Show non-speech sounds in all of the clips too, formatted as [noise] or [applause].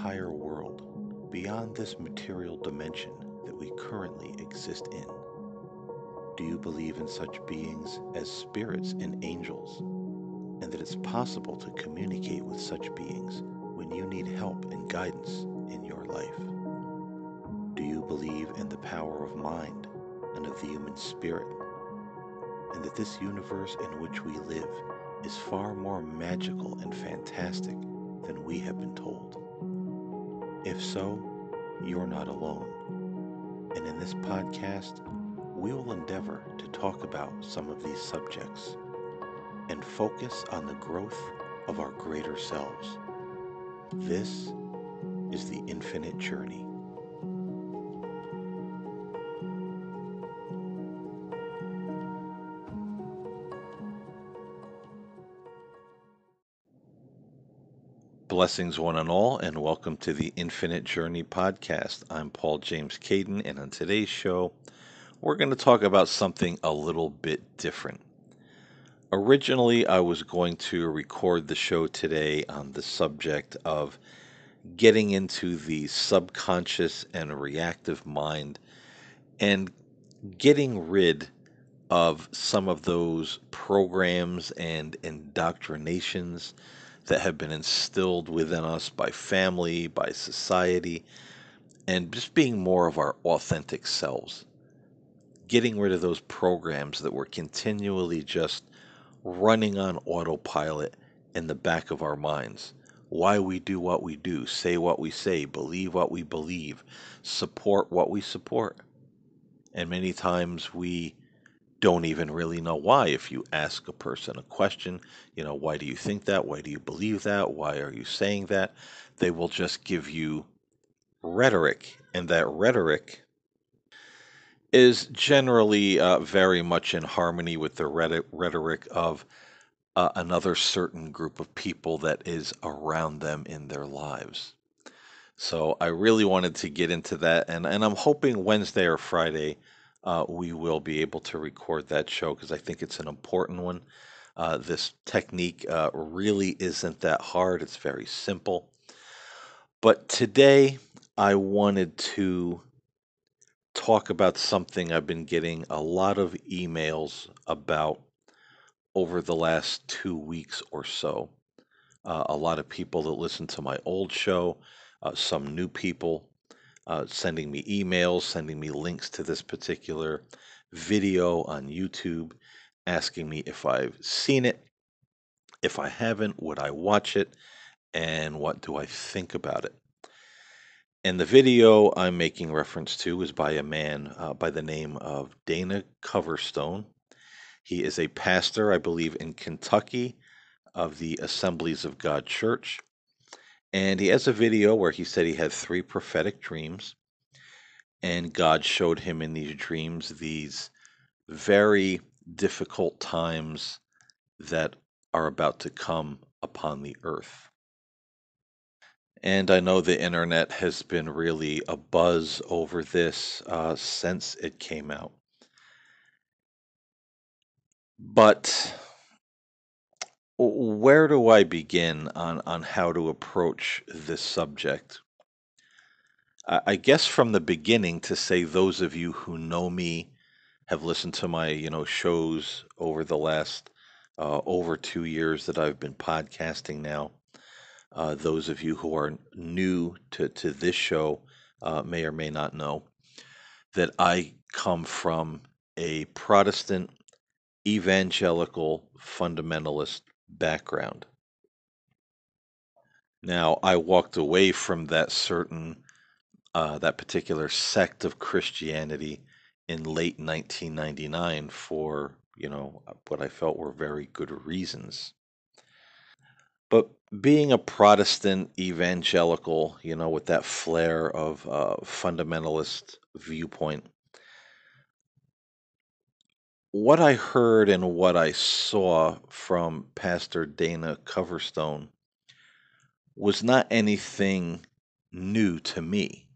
higher world beyond this material dimension that we currently exist in? Do you believe in such beings as spirits and angels, and that it's possible to communicate with such beings when you need help and guidance in your life? Do you believe in the power of mind and of the human spirit, and that this universe in which we live is far more magical and fantastic than we have been told? If so, you're not alone. And in this podcast, we will endeavor to talk about some of these subjects and focus on the growth of our greater selves. This is the infinite journey. Blessings, one and all, and welcome to the Infinite Journey podcast. I'm Paul James Caiden, and on today's show, we're going to talk about something a little bit different. Originally, I was going to record the show today on the subject of getting into the subconscious and reactive mind and getting rid of some of those programs and indoctrinations that have been instilled within us by family, by society, and just being more of our authentic selves getting rid of those programs that were continually just running on autopilot in the back of our minds. Why we do what we do, say what we say, believe what we believe, support what we support. And many times we don't even really know why. If you ask a person a question, you know, why do you think that? Why do you believe that? Why are you saying that? They will just give you rhetoric. And that rhetoric is generally uh, very much in harmony with the rhetoric of uh, another certain group of people that is around them in their lives. So I really wanted to get into that, and, and I'm hoping Wednesday or Friday uh, we will be able to record that show because I think it's an important one. Uh, this technique uh, really isn't that hard, it's very simple. But today I wanted to talk about something I've been getting a lot of emails about over the last two weeks or so. Uh, a lot of people that listen to my old show, uh, some new people uh, sending me emails, sending me links to this particular video on YouTube, asking me if I've seen it. If I haven't, would I watch it? And what do I think about it? And the video I'm making reference to is by a man uh, by the name of Dana Coverstone. He is a pastor, I believe, in Kentucky of the Assemblies of God Church. And he has a video where he said he had three prophetic dreams. And God showed him in these dreams these very difficult times that are about to come upon the earth. And I know the internet has been really a buzz over this uh, since it came out. But where do I begin on, on how to approach this subject? I, guess from the beginning to say those of you who know me have listened to my you know shows over the last uh, over two years that I've been podcasting now uh, those of you who are new to, to this show uh, may or may not know that I come from a Protestant evangelical fundamentalist background. Now, I walked away from that certain, uh, that particular sect of Christianity in late 1999 for, you know, what I felt were very good reasons. But being a Protestant evangelical, you know, with that flair of uh, fundamentalist viewpoint, what I heard and what I saw from Pastor Dana Coverstone was not anything new to me.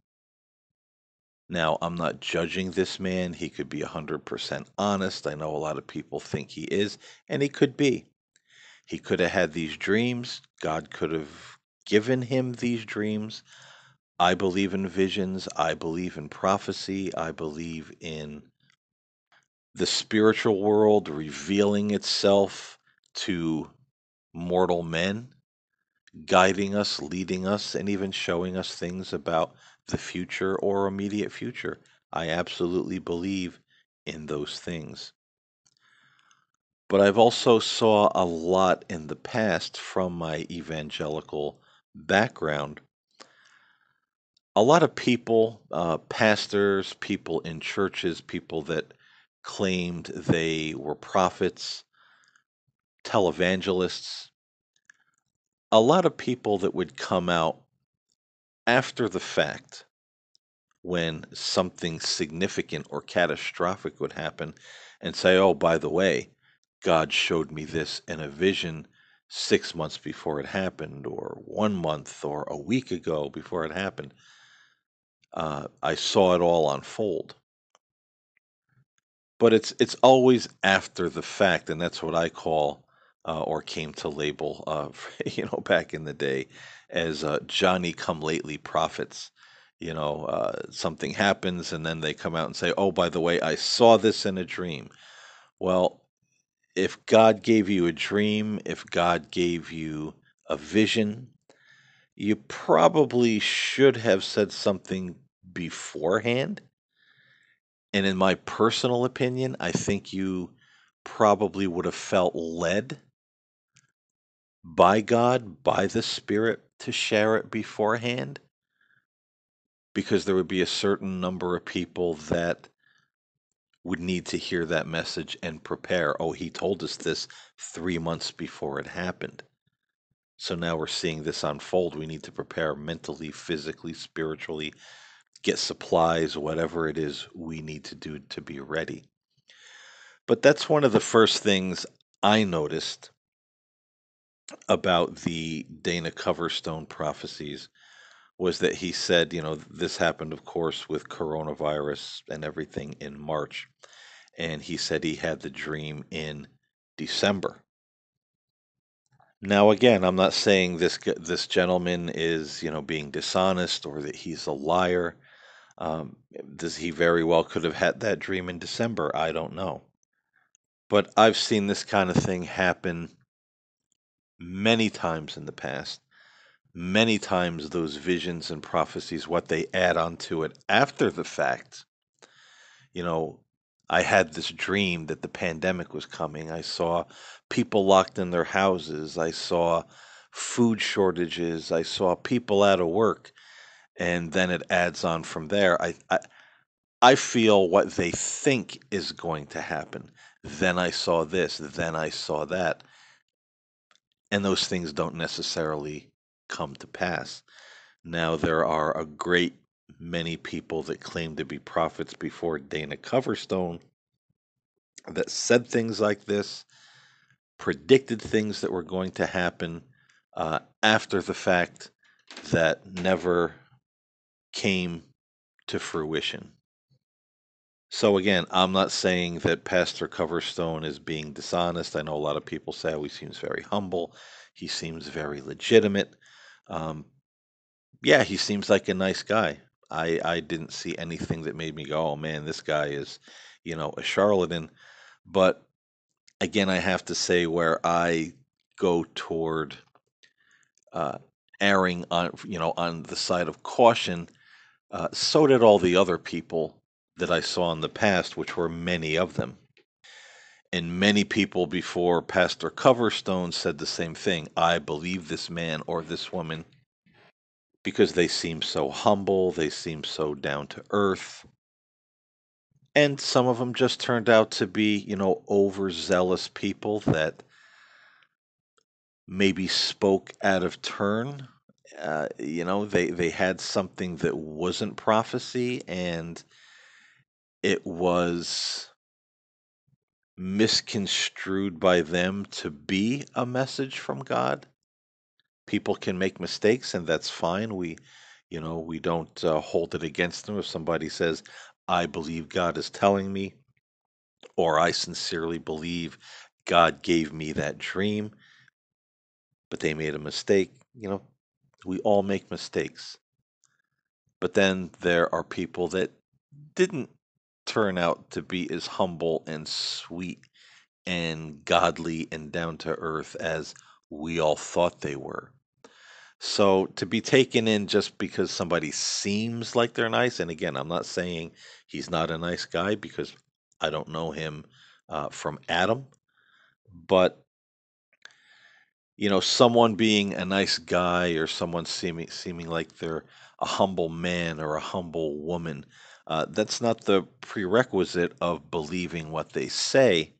Now, I'm not judging this man. He could be 100% honest. I know a lot of people think he is, and he could be. He could have had these dreams. God could have given him these dreams. I believe in visions. I believe in prophecy. I believe in the spiritual world revealing itself to mortal men, guiding us, leading us, and even showing us things about the future or immediate future. I absolutely believe in those things. But I've also saw a lot in the past from my evangelical background. A lot of people, uh, pastors, people in churches, people that claimed they were prophets, televangelists, a lot of people that would come out after the fact when something significant or catastrophic would happen and say, oh, by the way, God showed me this in a vision six months before it happened, or one month, or a week ago before it happened. Uh, I saw it all unfold. But it's it's always after the fact, and that's what I call uh, or came to label, [laughs] uh, you know, back in the day as uh, Johnny come lately prophets. You know, uh, something happens and then they come out and say, "Oh, by the way, I saw this in a dream." Well, if God gave you a dream, if God gave you a vision, you probably should have said something beforehand. And in my personal opinion, I think you probably would have felt led by God, by the Spirit, to share it beforehand. Because there would be a certain number of people that would need to hear that message and prepare. Oh, he told us this three months before it happened. So now we're seeing this unfold. We need to prepare mentally, physically, spiritually, get supplies, whatever it is we need to do to be ready. But that's one of the first things I noticed about the Dana Coverstone prophecies was that he said, you know, this happened, of course, with coronavirus and everything in March. And he said he had the dream in December. Now, again, I'm not saying this this gentleman is, you know, being dishonest or that he's a liar. Um, does he very well could have had that dream in December? I don't know. But I've seen this kind of thing happen many times in the past. Many times those visions and prophecies, what they add onto it after the fact. You know, I had this dream that the pandemic was coming. I saw people locked in their houses. I saw food shortages. I saw people out of work. And then it adds on from there. I, I, I feel what they think is going to happen. Then I saw this. Then I saw that and those things don't necessarily come to pass. Now, there are a great many people that claim to be prophets before Dana Coverstone that said things like this, predicted things that were going to happen uh, after the fact that never came to fruition. So again, I'm not saying that Pastor Coverstone is being dishonest. I know a lot of people say, oh, he seems very humble. He seems very legitimate. Um, yeah, he seems like a nice guy. I, I didn't see anything that made me go, oh man, this guy is, you know, a charlatan. But again, I have to say where I go toward uh, erring on, you know, on the side of caution. Uh, so did all the other people that I saw in the past, which were many of them. And many people before Pastor Coverstone said the same thing. I believe this man or this woman because they seem so humble, they seem so down to earth. And some of them just turned out to be, you know, overzealous people that maybe spoke out of turn. Uh, you know, they, they had something that wasn't prophecy and it was misconstrued by them to be a message from God. People can make mistakes, and that's fine. We, you know, we don't uh, hold it against them if somebody says, "I believe God is telling me," or "I sincerely believe God gave me that dream," but they made a mistake. You know, We all make mistakes. But then there are people that didn't turn out to be as humble and sweet and godly and down to earth as we all thought they were. So to be taken in just because somebody seems like they're nice, and again, I'm not saying he's not a nice guy because I don't know him uh, from Adam, but you know, someone being a nice guy or someone seeming seeming like they're a humble man or a humble woman, uh, that's not the prerequisite of believing what they say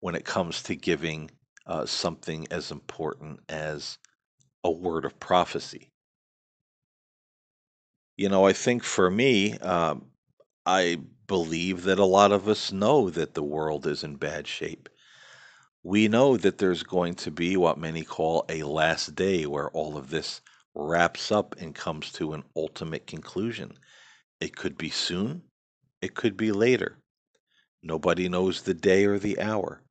when it comes to giving uh, something as important as a word of prophecy. You know, I think for me, um, I believe that a lot of us know that the world is in bad shape. We know that there's going to be what many call a last day where all of this wraps up and comes to an ultimate conclusion. It could be soon, it could be later. Nobody knows the day or the hour.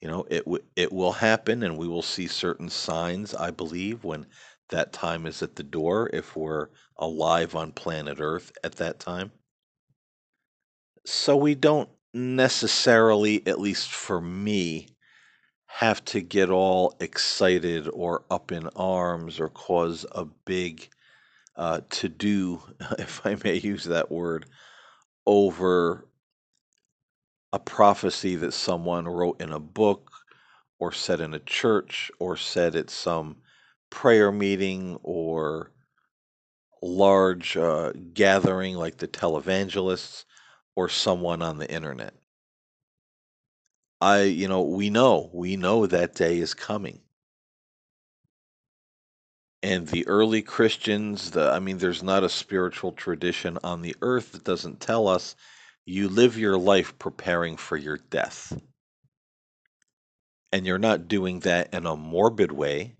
You know, it w- it will happen, and we will see certain signs. I believe when that time is at the door, if we're alive on planet Earth at that time. So we don't necessarily, at least for me, have to get all excited or up in arms or cause a big uh, to do, [laughs] if I may use that word, over a prophecy that someone wrote in a book or said in a church or said at some prayer meeting or large uh, gathering like the televangelists or someone on the internet. I, you know, we know, we know that day is coming. And the early Christians, the, I mean, there's not a spiritual tradition on the earth that doesn't tell us you live your life preparing for your death. And you're not doing that in a morbid way.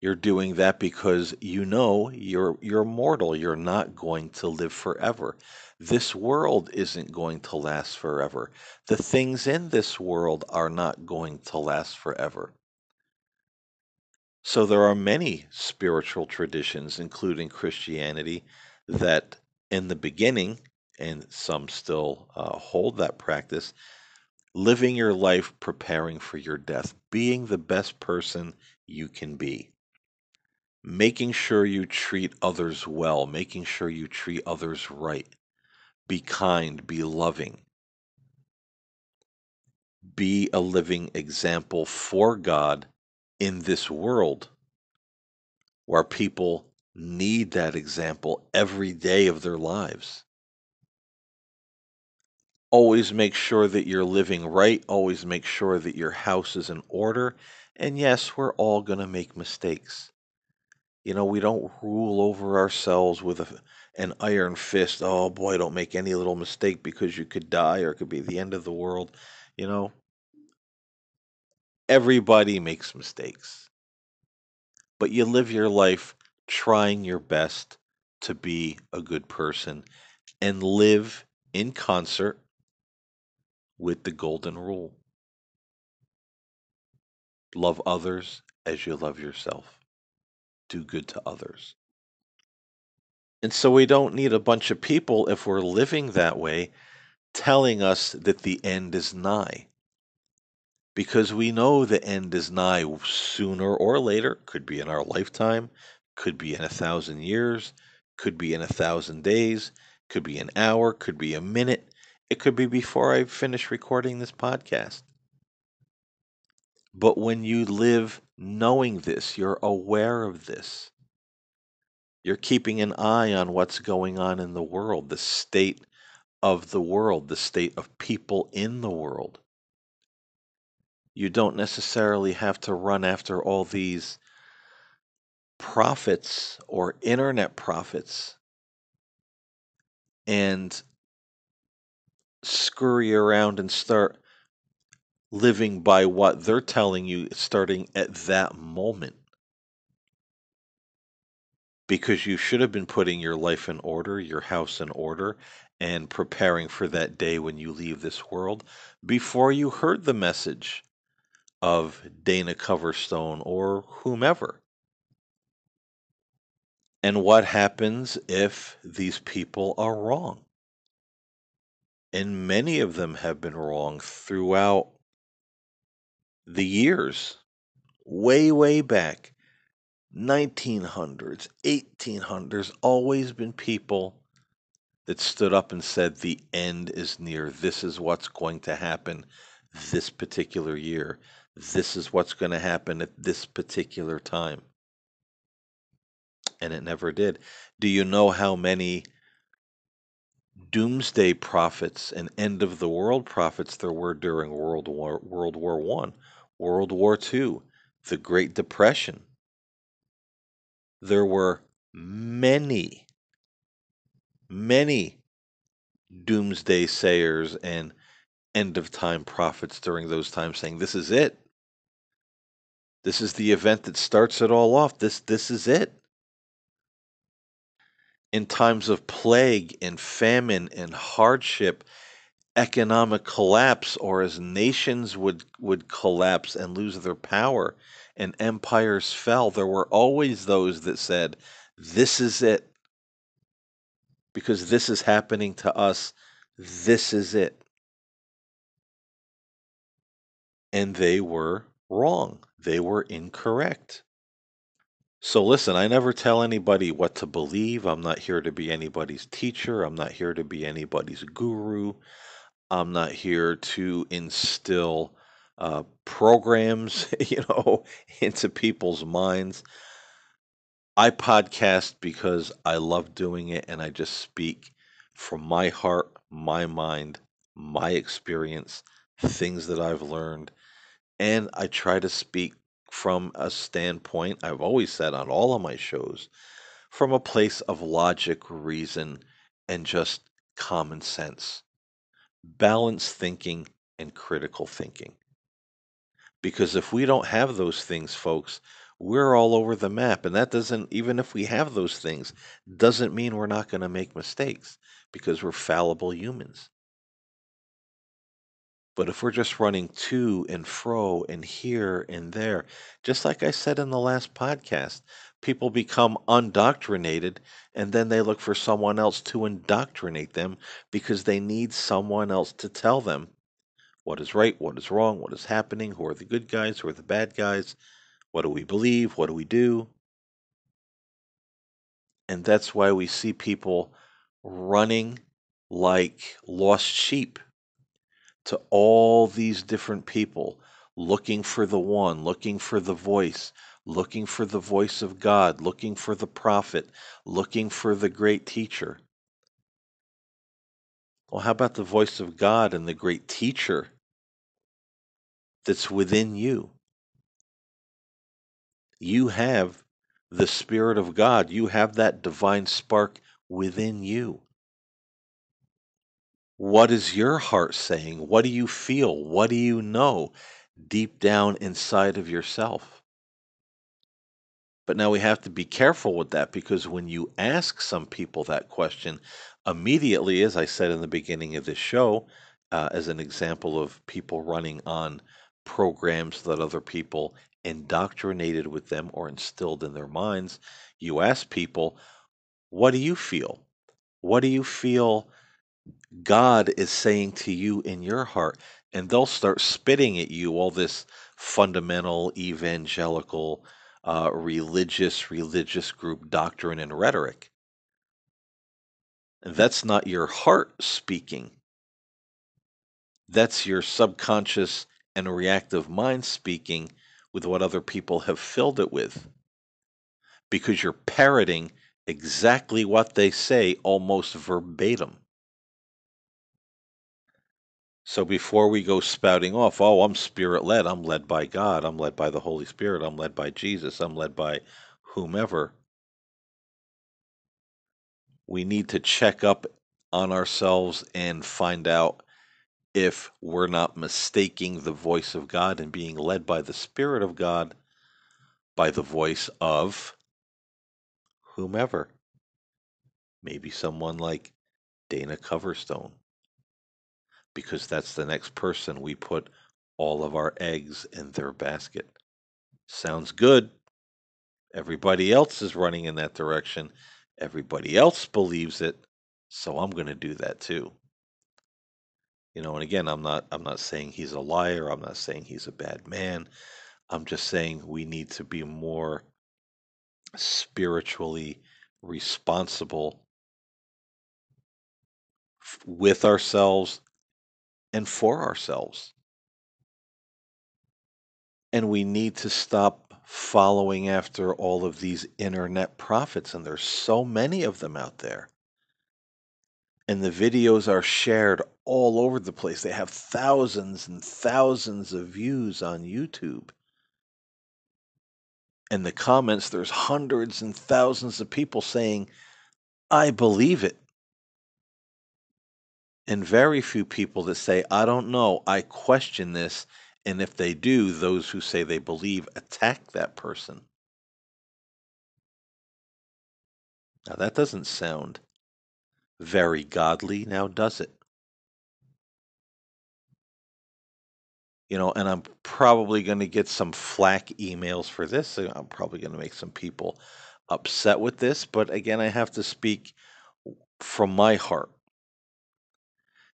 You're doing that because you know you're you're mortal. You're not going to live forever. This world isn't going to last forever. The things in this world are not going to last forever. So there are many spiritual traditions, including Christianity, that in the beginning and some still uh, hold that practice, living your life preparing for your death, being the best person you can be, making sure you treat others well, making sure you treat others right, be kind, be loving, be a living example for God in this world where people need that example every day of their lives always make sure that you're living right, always make sure that your house is in order. And yes, we're all going to make mistakes. You know, we don't rule over ourselves with a, an iron fist. Oh boy, don't make any little mistake because you could die or it could be the end of the world. You know, everybody makes mistakes. But you live your life trying your best to be a good person and live in concert with the golden rule love others as you love yourself, do good to others. And so we don't need a bunch of people, if we're living that way, telling us that the end is nigh. Because we know the end is nigh sooner or later, could be in our lifetime, could be in a thousand years, could be in a thousand days, could be an hour, could be a minute, it could be before I finish recording this podcast. But when you live knowing this, you're aware of this. You're keeping an eye on what's going on in the world, the state of the world, the state of people in the world. You don't necessarily have to run after all these prophets or internet prophets and scurry around and start living by what they're telling you starting at that moment. Because you should have been putting your life in order, your house in order, and preparing for that day when you leave this world before you heard the message of Dana Coverstone or whomever. And what happens if these people are wrong? And many of them have been wrong throughout the years, way, way back. 1900s, 1800s, always been people that stood up and said, The end is near. This is what's going to happen this particular year. This is what's going to happen at this particular time. And it never did. Do you know how many doomsday prophets and end of the world prophets there were during World War World War One, World War Two, the Great Depression? There were many many doomsday sayers and end of time prophets during those times saying this is it. This is the event that starts it all off. This this is it. In times of plague and famine and hardship economic collapse or as nations would would collapse and lose their power and empires fell there were always those that said this is it because this is happening to us. This is it. And they were wrong. They were incorrect. So listen, I never tell anybody what to believe. I'm not here to be anybody's teacher. I'm not here to be anybody's guru. I'm not here to instill uh, programs, [laughs] you know, into people's minds. I podcast because I love doing it and I just speak from my heart, my mind, my experience, things that I've learned. And I try to speak from a standpoint, I've always said on all of my shows, from a place of logic, reason, and just common sense, balanced thinking, and critical thinking. Because if we don't have those things, folks, we're all over the map. And that doesn't, even if we have those things, doesn't mean we're not going to make mistakes because we're fallible humans. But if we're just running to and fro and here and there, just like I said in the last podcast, people become undoctrinated and then they look for someone else to indoctrinate them because they need someone else to tell them what is right, what is wrong, what is happening, who are the good guys, who are the bad guys, what do we believe? What do we do? And that's why we see people running like lost sheep to all these different people, looking for the one, looking for the voice, looking for the voice of God, looking for the prophet, looking for the great teacher. Well, how about the voice of God and the great teacher that's within you? You have the Spirit of God. You have that divine spark within you. What is your heart saying? What do you feel? What do you know deep down inside of yourself? But now we have to be careful with that because when you ask some people that question, immediately, as I said in the beginning of this show, uh, as an example of people running on programs that other people indoctrinated with them or instilled in their minds, you ask people, What do you feel? What do you feel God is saying to you in your heart? And they'll start spitting at you all this fundamental evangelical uh, religious religious group doctrine and rhetoric. And that's not your heart speaking. That's your subconscious and a reactive mind speaking with what other people have filled it with because you're parroting exactly what they say almost verbatim. So before we go spouting off, oh, I'm spirit led, I'm led by God, I'm led by the Holy Spirit, I'm led by Jesus, I'm led by whomever, we need to check up on ourselves and find out if we're not mistaking the voice of God and being led by the Spirit of God by the voice of whomever. Maybe someone like Dana Coverstone, because that's the next person we put all of our eggs in their basket. Sounds good. Everybody else is running in that direction. Everybody else believes it, so I'm going to do that too. You know, and again, I'm not I'm not saying he's a liar. I'm not saying he's a bad man. I'm just saying we need to be more spiritually responsible with ourselves and for ourselves. And we need to stop following after all of these internet prophets, and there's so many of them out there. And the videos are shared all over the place. They have thousands and thousands of views on YouTube. In the comments, there's hundreds and thousands of people saying, I believe it. And very few people that say, I don't know, I question this. And if they do, those who say they believe attack that person. Now, that doesn't sound very godly, now does it? You know, and I'm probably going to get some flack emails for this. I'm probably going to make some people upset with this, but again, I have to speak from my heart.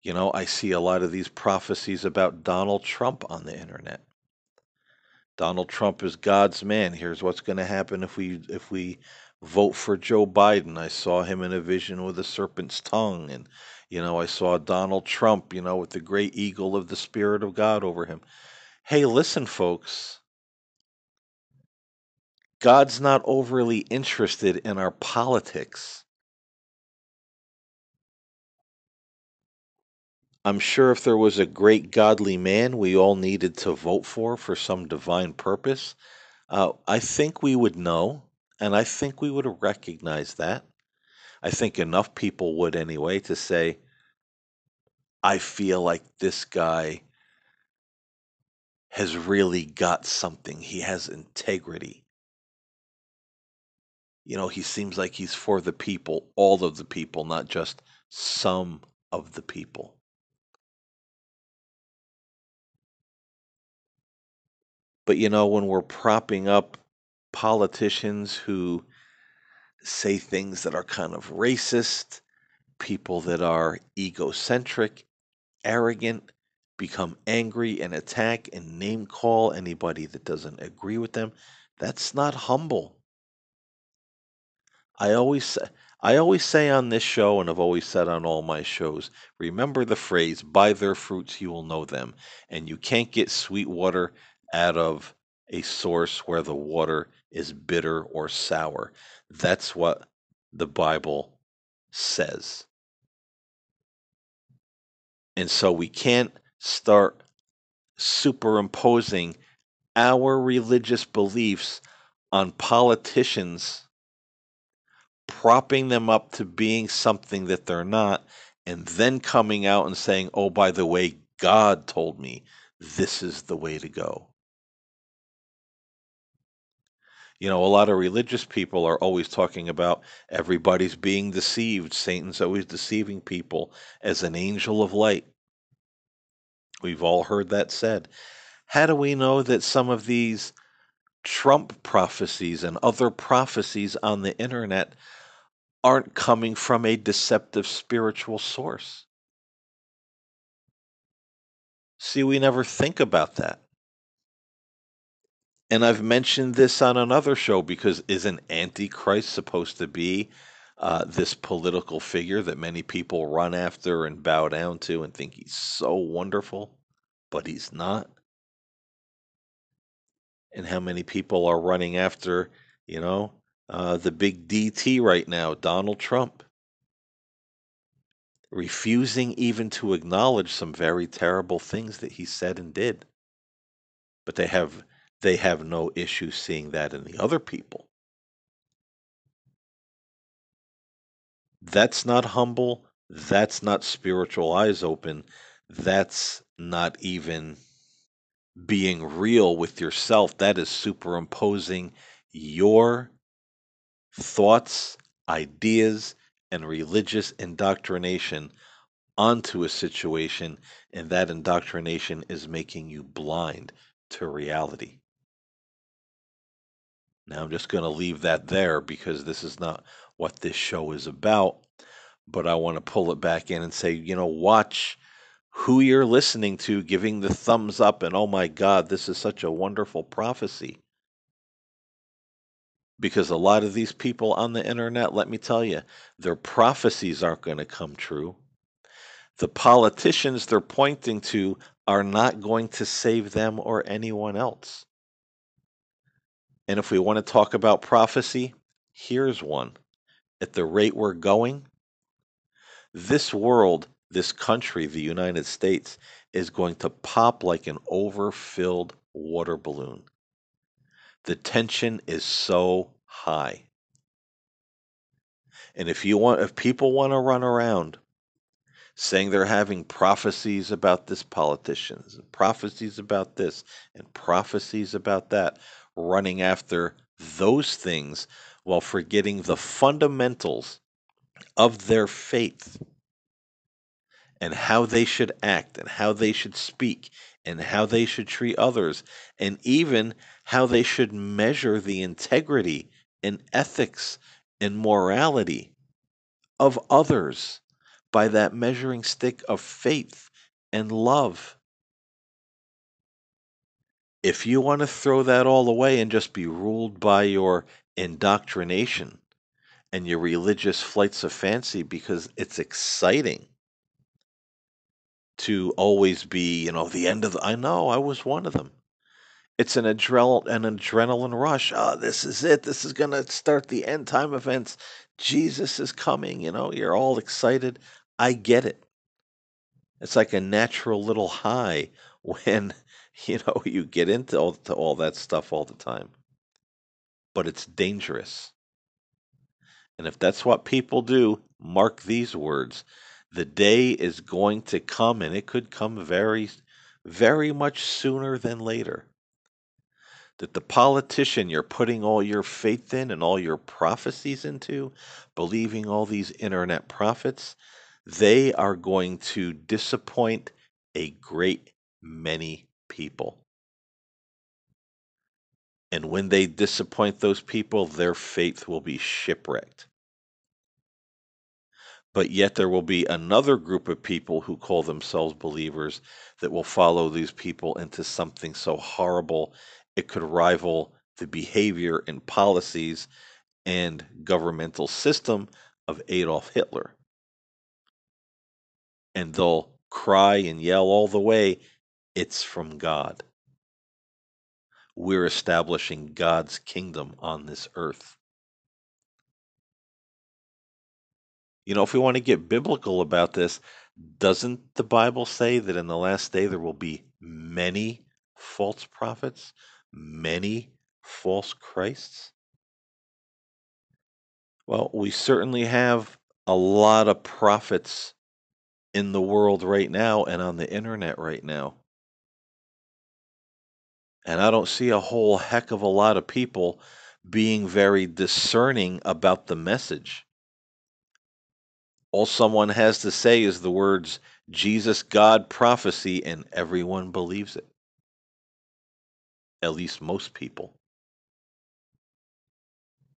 You know, I see a lot of these prophecies about Donald Trump on the internet. Donald Trump is God's man. Here's what's going to happen if we if we vote for Joe Biden. I saw him in a vision with a serpent's tongue and you know, I saw Donald Trump, you know, with the great eagle of the spirit of God over him. Hey, listen folks. God's not overly interested in our politics. I'm sure if there was a great godly man we all needed to vote for for some divine purpose, uh, I think we would know, and I think we would recognize that. I think enough people would anyway to say, I feel like this guy has really got something. He has integrity. You know, he seems like he's for the people, all of the people, not just some of the people. But you know, when we're propping up politicians who say things that are kind of racist, people that are egocentric, arrogant, become angry and attack and name call anybody that doesn't agree with them, that's not humble. I always I always say on this show and I've always said on all my shows, remember the phrase by their fruits you will know them and you can't get sweet water out of a source where the water is bitter or sour. That's what the Bible says. And so we can't start superimposing our religious beliefs on politicians, propping them up to being something that they're not, and then coming out and saying, oh, by the way, God told me this is the way to go. You know, a lot of religious people are always talking about everybody's being deceived. Satan's always deceiving people as an angel of light. We've all heard that said. How do we know that some of these Trump prophecies and other prophecies on the internet aren't coming from a deceptive spiritual source? See, we never think about that. And I've mentioned this on another show because isn't Antichrist supposed to be uh, this political figure that many people run after and bow down to and think he's so wonderful, but he's not? And how many people are running after, you know, uh, the big DT right now, Donald Trump? Refusing even to acknowledge some very terrible things that he said and did. But they have they have no issue seeing that in the other people. That's not humble. That's not spiritual eyes open. That's not even being real with yourself. That is superimposing your thoughts, ideas, and religious indoctrination onto a situation, and that indoctrination is making you blind to reality. Now, I'm just going to leave that there because this is not what this show is about. But I want to pull it back in and say, you know, watch who you're listening to giving the thumbs up and, oh my God, this is such a wonderful prophecy. Because a lot of these people on the internet, let me tell you, their prophecies aren't going to come true. The politicians they're pointing to are not going to save them or anyone else. And if we want to talk about prophecy, here's one. At the rate we're going, this world, this country, the United States, is going to pop like an overfilled water balloon. The tension is so high. And if you want if people want to run around saying they're having prophecies about this politician, prophecies about this, and prophecies about that, running after those things while forgetting the fundamentals of their faith and how they should act and how they should speak and how they should treat others and even how they should measure the integrity and ethics and morality of others by that measuring stick of faith and love if you want to throw that all away and just be ruled by your indoctrination and your religious flights of fancy because it's exciting to always be, you know, the end of the, I know I was one of them. It's an adrenal an adrenaline rush. Oh, this is it. This is going to start the end time events. Jesus is coming, you know, you're all excited. I get it. It's like a natural little high [laughs] when [laughs] you know, you get into all, all that stuff all the time. But it's dangerous. And if that's what people do, mark these words. The day is going to come, and it could come very, very much sooner than later. That the politician you're putting all your faith in and all your prophecies into, believing all these internet prophets, they are going to disappoint a great many people. And when they disappoint those people, their faith will be shipwrecked. But yet there will be another group of people who call themselves believers that will follow these people into something so horrible it could rival the behavior and policies and governmental system of Adolf Hitler. And they'll cry and yell all the way it's from God. We're establishing God's kingdom on this earth. You know, if we want to get biblical about this, doesn't the Bible say that in the last day there will be many false prophets, many false Christs? Well, we certainly have a lot of prophets in the world right now and on the internet right now. And I don't see a whole heck of a lot of people being very discerning about the message. All someone has to say is the words Jesus, God, prophecy, and everyone believes it. At least most people.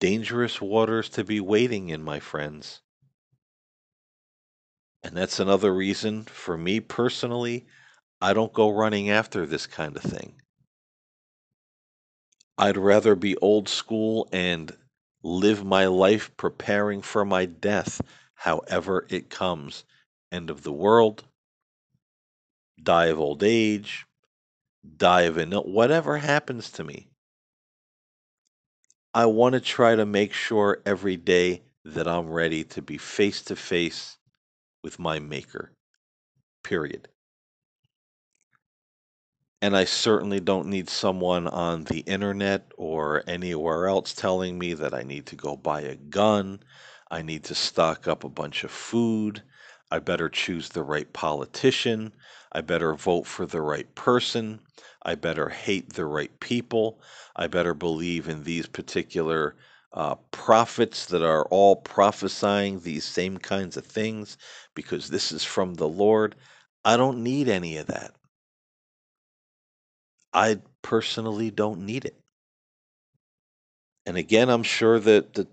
Dangerous waters to be wading in, my friends. And that's another reason for me personally, I don't go running after this kind of thing. I'd rather be old school and live my life preparing for my death, however it comes. End of the world, die of old age, die of an whatever happens to me. I want to try to make sure every day that I'm ready to be face to face with my Maker. Period. And I certainly don't need someone on the internet or anywhere else telling me that I need to go buy a gun, I need to stock up a bunch of food, I better choose the right politician, I better vote for the right person, I better hate the right people, I better believe in these particular uh, prophets that are all prophesying these same kinds of things because this is from the Lord. I don't need any of that. I personally don't need it. And again, I'm sure that that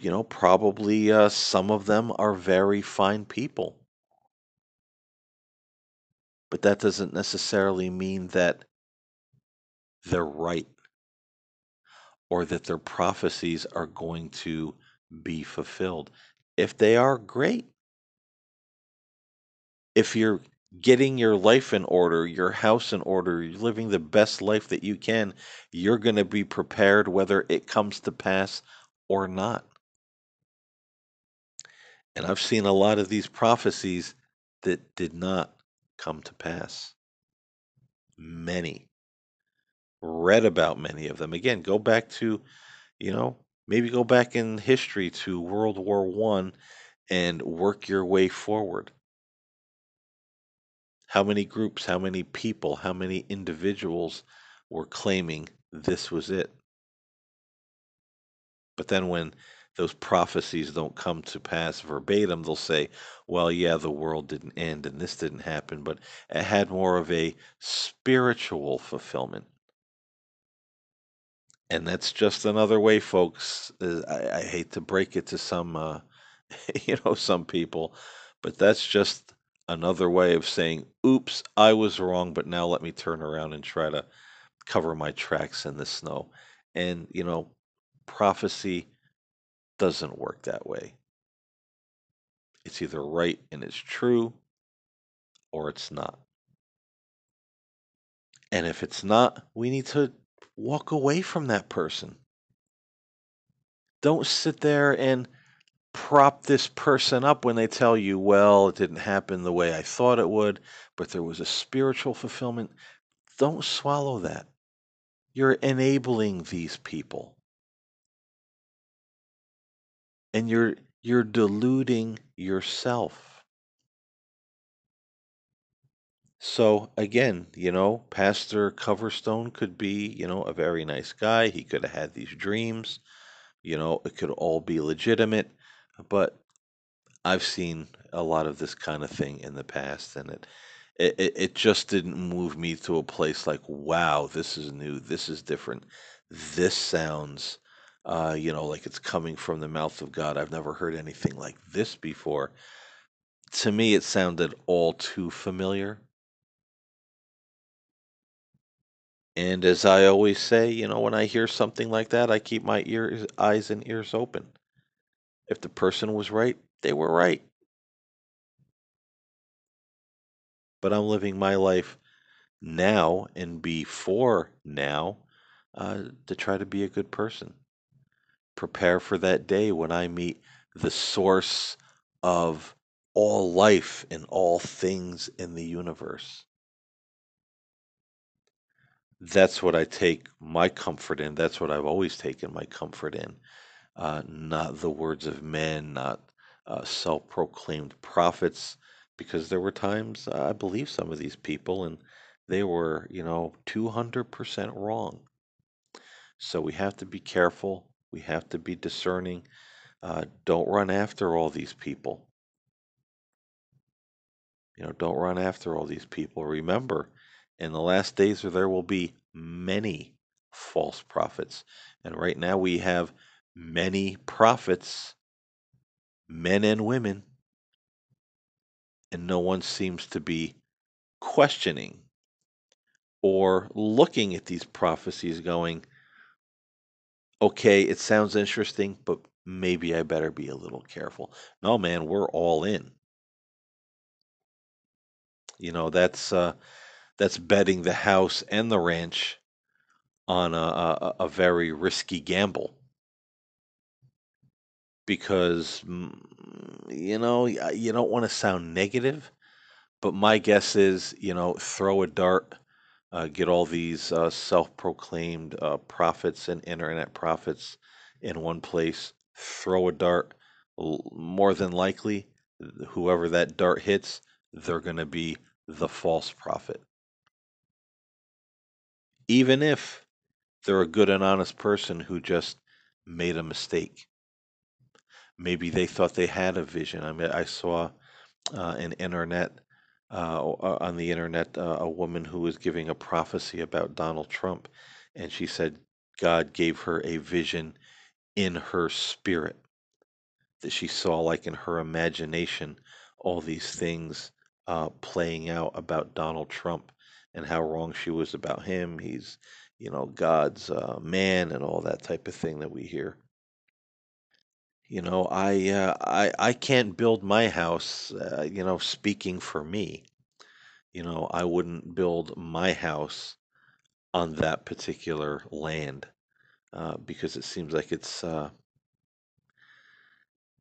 you know probably uh, some of them are very fine people, but that doesn't necessarily mean that they're right or that their prophecies are going to be fulfilled. If they are, great. If you're getting your life in order, your house in order, you're living the best life that you can, you're going to be prepared whether it comes to pass or not. And I've seen a lot of these prophecies that did not come to pass. Many. Read about many of them. Again, go back to, you know, maybe go back in history to World War One and work your way forward. How many groups, how many people, how many individuals were claiming this was it? But then when those prophecies don't come to pass verbatim, they'll say, well, yeah, the world didn't end and this didn't happen, but it had more of a spiritual fulfillment. And that's just another way, folks. uh, I, I hate to break it to some, uh, [laughs] you know, some people, but that's just another way of saying, oops, I was wrong, but now let me turn around and try to cover my tracks in the snow. And, you know, prophecy doesn't work that way. It's either right and it's true or it's not. And if it's not, we need to walk away from that person. Don't sit there and prop this person up when they tell you, well, it didn't happen the way I thought it would, but there was a spiritual fulfillment. Don't swallow that. You're enabling these people. And you're you're deluding yourself. So again, you know, Pastor Coverstone could be, you know, a very nice guy. He could have had these dreams. You know, it could all be legitimate, but I've seen a lot of this kind of thing in the past, and it it, it just didn't move me to a place like, wow, this is new, this is different, this sounds, uh, you know, like it's coming from the mouth of God. I've never heard anything like this before. To me, it sounded all too familiar. And as I always say, you know, when I hear something like that, I keep my ears, eyes, and ears open. If the person was right, they were right. But I'm living my life now and before now uh, to try to be a good person. Prepare for that day when I meet the source of all life and all things in the universe. That's what I take my comfort in. That's what I've always taken my comfort in. Uh, not the words of men, not uh, self proclaimed prophets, because there were times I believe some of these people and they were, you know, 200% wrong. So we have to be careful. We have to be discerning. Uh, don't run after all these people. You know, don't run after all these people. Remember, in the last days there will be many false prophets. And right now we have many prophets, men and women, and no one seems to be questioning or looking at these prophecies going, okay, it sounds interesting, but maybe I better be a little careful. No, man, we're all in. You know, that's uh, that's betting the house and the ranch on a, a, a very risky gamble because mm, you know you don't want to sound negative, but my guess is you know throw a dart, uh, get all these uh, self-proclaimed uh, prophets and internet prophets in one place, throw a dart. More than likely, whoever that dart hits, they're going to be the false prophet. Even if they're a good and honest person who just made a mistake. Maybe they thought they had a vision. I mean, I saw uh, an internet uh, on the internet uh, a woman who was giving a prophecy about Donald Trump, and she said, God gave her a vision in her spirit that she saw, like in her imagination, all these things uh, playing out about Donald Trump and how wrong she was about him. He's, you know, God's uh, man and all that type of thing that we hear. You know, I uh, I I can't build my house. Uh, you know, speaking for me, you know, I wouldn't build my house on that particular land uh, because it seems like it's uh,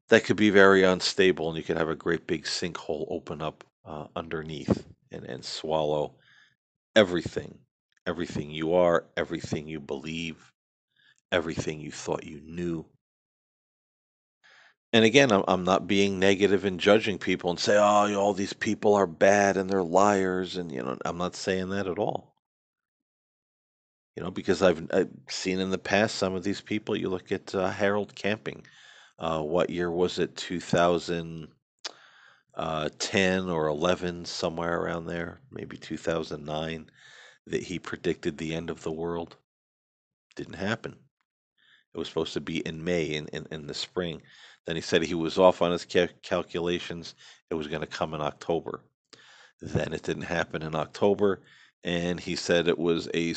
that could be very unstable, and you could have a great big sinkhole open up uh, underneath and and swallow everything, everything you are, everything you believe, everything you thought you knew. And again, I'm, I'm not being negative and judging people and say, oh, all these people are bad and they're liars. And, you know, I'm not saying that at all. You know, because I've, I've seen in the past some of these people. You look at uh, Harold Camping. Uh, what year was it? 2010 uh, or 11, somewhere around there, maybe 2009, that he predicted the end of the world. Didn't happen. It was supposed to be in May, in, in, in the spring. Then he said he was off on his calculations. It was going to come in October. Then it didn't happen in October, and he said it was a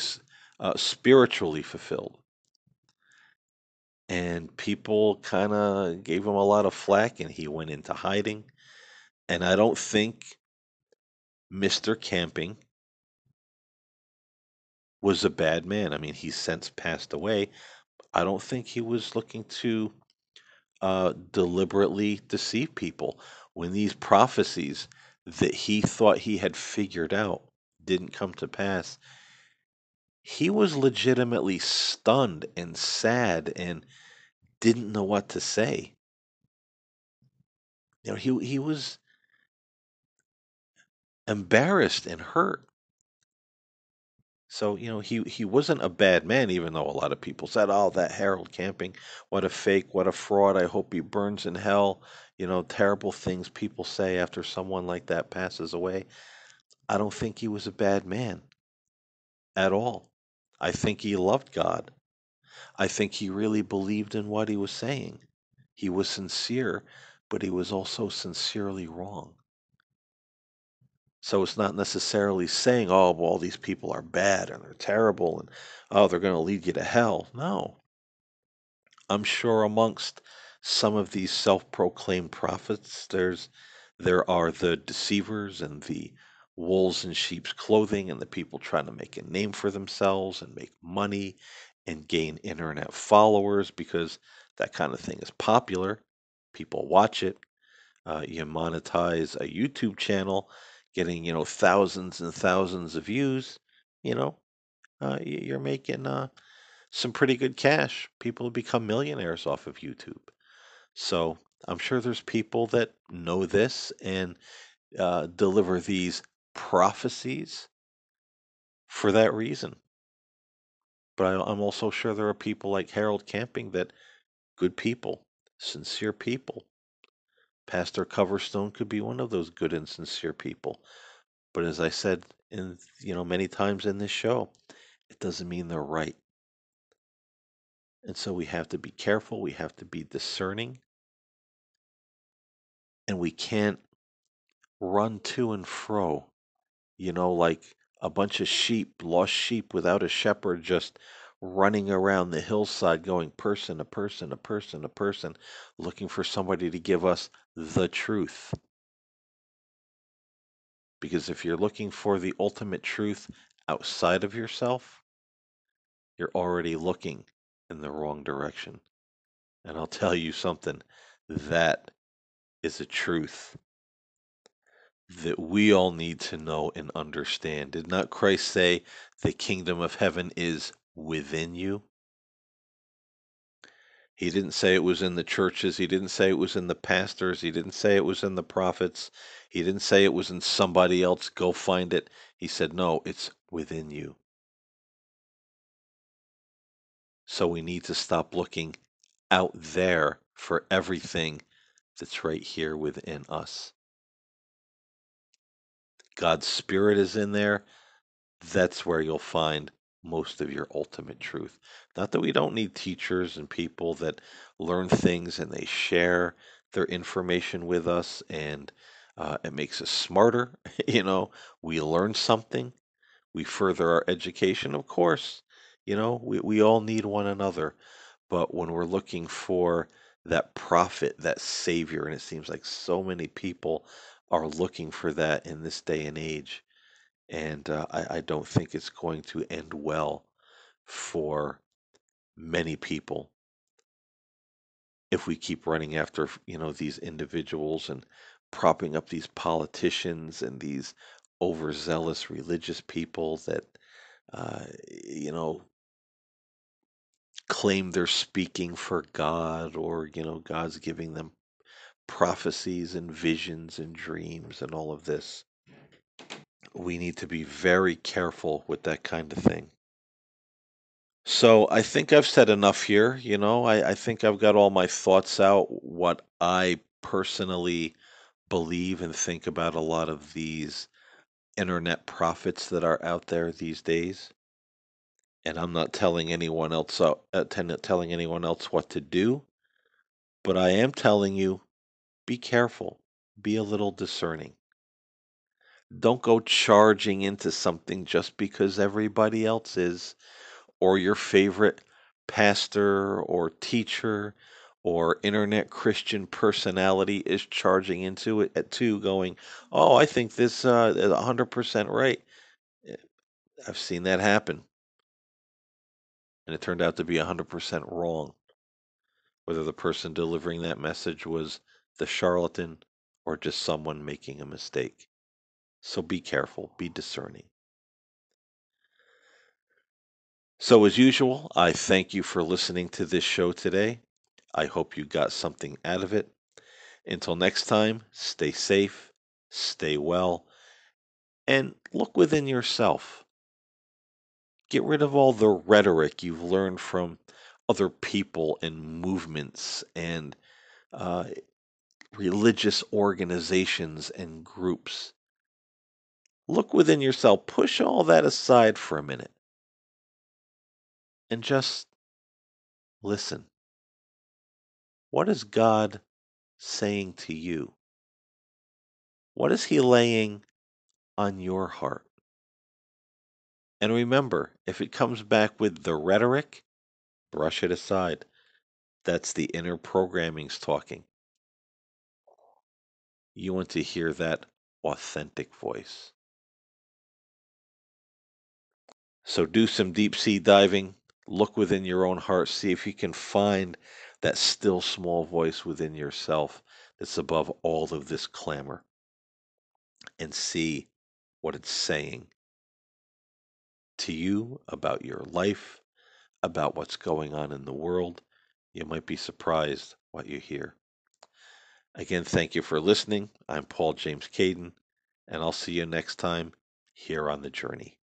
uh, spiritually fulfilled. And people kind of gave him a lot of flack, and he went into hiding. And I don't think Mr. Camping was a bad man. I mean, he's since passed away. I don't think he was looking to uh, deliberately deceive people. When these prophecies that he thought he had figured out didn't come to pass, he was legitimately stunned and sad and didn't know what to say. You know, he he was embarrassed and hurt. So, you know, he he wasn't a bad man, even though a lot of people said, "Oh, that Harold Camping, what a fake, what a fraud. I hope he burns in hell." You know, terrible things people say after someone like that passes away. I don't think he was a bad man at all. I think he loved God. I think he really believed in what he was saying. He was sincere, but he was also sincerely wrong. So it's not necessarily saying, oh, well, all these people are bad and they're terrible and oh, they're going to lead you to hell. No. I'm sure amongst some of these self-proclaimed prophets, there's there are the deceivers and the wolves in sheep's clothing and the people trying to make a name for themselves and make money and gain internet followers because that kind of thing is popular. People watch it. Uh, you monetize a YouTube channel getting you know thousands and thousands of views, you know, uh, you're making uh, some pretty good cash. People become millionaires off of YouTube. So I'm sure there's people that know this and uh, deliver these prophecies for that reason. But I, I'm also sure there are people like Harold Camping that good people, sincere people, Pastor Coverstone could be one of those good and sincere people. But as I said in you know many times in this show, it doesn't mean they're right. And so we have to be careful, we have to be discerning, and we can't run to and fro, you know, like a bunch of sheep, lost sheep without a shepherd just running around the hillside going person to person to person to person looking for somebody to give us the truth. Because if you're looking for the ultimate truth outside of yourself, you're already looking in the wrong direction. And I'll tell you something that is a truth that we all need to know and understand. Did not Christ say the kingdom of heaven is within you? He didn't say it was in the churches. He didn't say it was in the pastors. He didn't say it was in the prophets. He didn't say it was in somebody else. Go find it. He said, no, it's within you. So we need to stop looking out there for everything that's right here within us. God's Spirit is in there. That's where you'll find most of your ultimate truth. Not that we don't need teachers and people that learn things and they share their information with us and uh, it makes us smarter. [laughs] you know, we learn something, we further our education, of course. You know, we, we all need one another. But when we're looking for that prophet, that savior, and it seems like so many people are looking for that in this day and age, and uh, I, I don't think it's going to end well for many people if we keep running after you know these individuals and propping up these politicians and these overzealous religious people that uh, you know claim they're speaking for God or you know God's giving them prophecies and visions and dreams and all of this. We need to be very careful with that kind of thing. So I think I've said enough here. You know, I, I think I've got all my thoughts out, what I personally believe and think about a lot of these internet prophets that are out there these days. And I'm not telling anyone else uh, telling anyone else what to do, but I am telling you be careful, be a little discerning. Don't go charging into something just because everybody else is, or your favorite pastor or teacher or internet Christian personality is charging into it at two, going, "Oh, I think this uh, is 100% right." Eh, I've seen that happen, and it turned out to be 100% wrong. Whether the person delivering that message was the charlatan or just someone making a mistake. So be careful, be discerning. So, as usual, I thank you for listening to this show today. I hope you got something out of it. Until next time, stay safe, stay well, and look within yourself. Get rid of all the rhetoric you've learned from other people and movements and uh, religious organizations and groups. Look within yourself, push all that aside for a minute, and just listen. What is God saying to you? What is He laying on your heart? And remember, if it comes back with the rhetoric, brush it aside. That's the inner programmings talking. You want to hear that authentic voice. So do some deep sea diving. Look within your own heart. See if you can find that still small voice within yourself that's above all of this clamor. And see what it's saying to you about your life, about what's going on in the world. You might be surprised what you hear. Again, thank you for listening. I'm Paul James Caiden, and I'll see you next time here on the journey.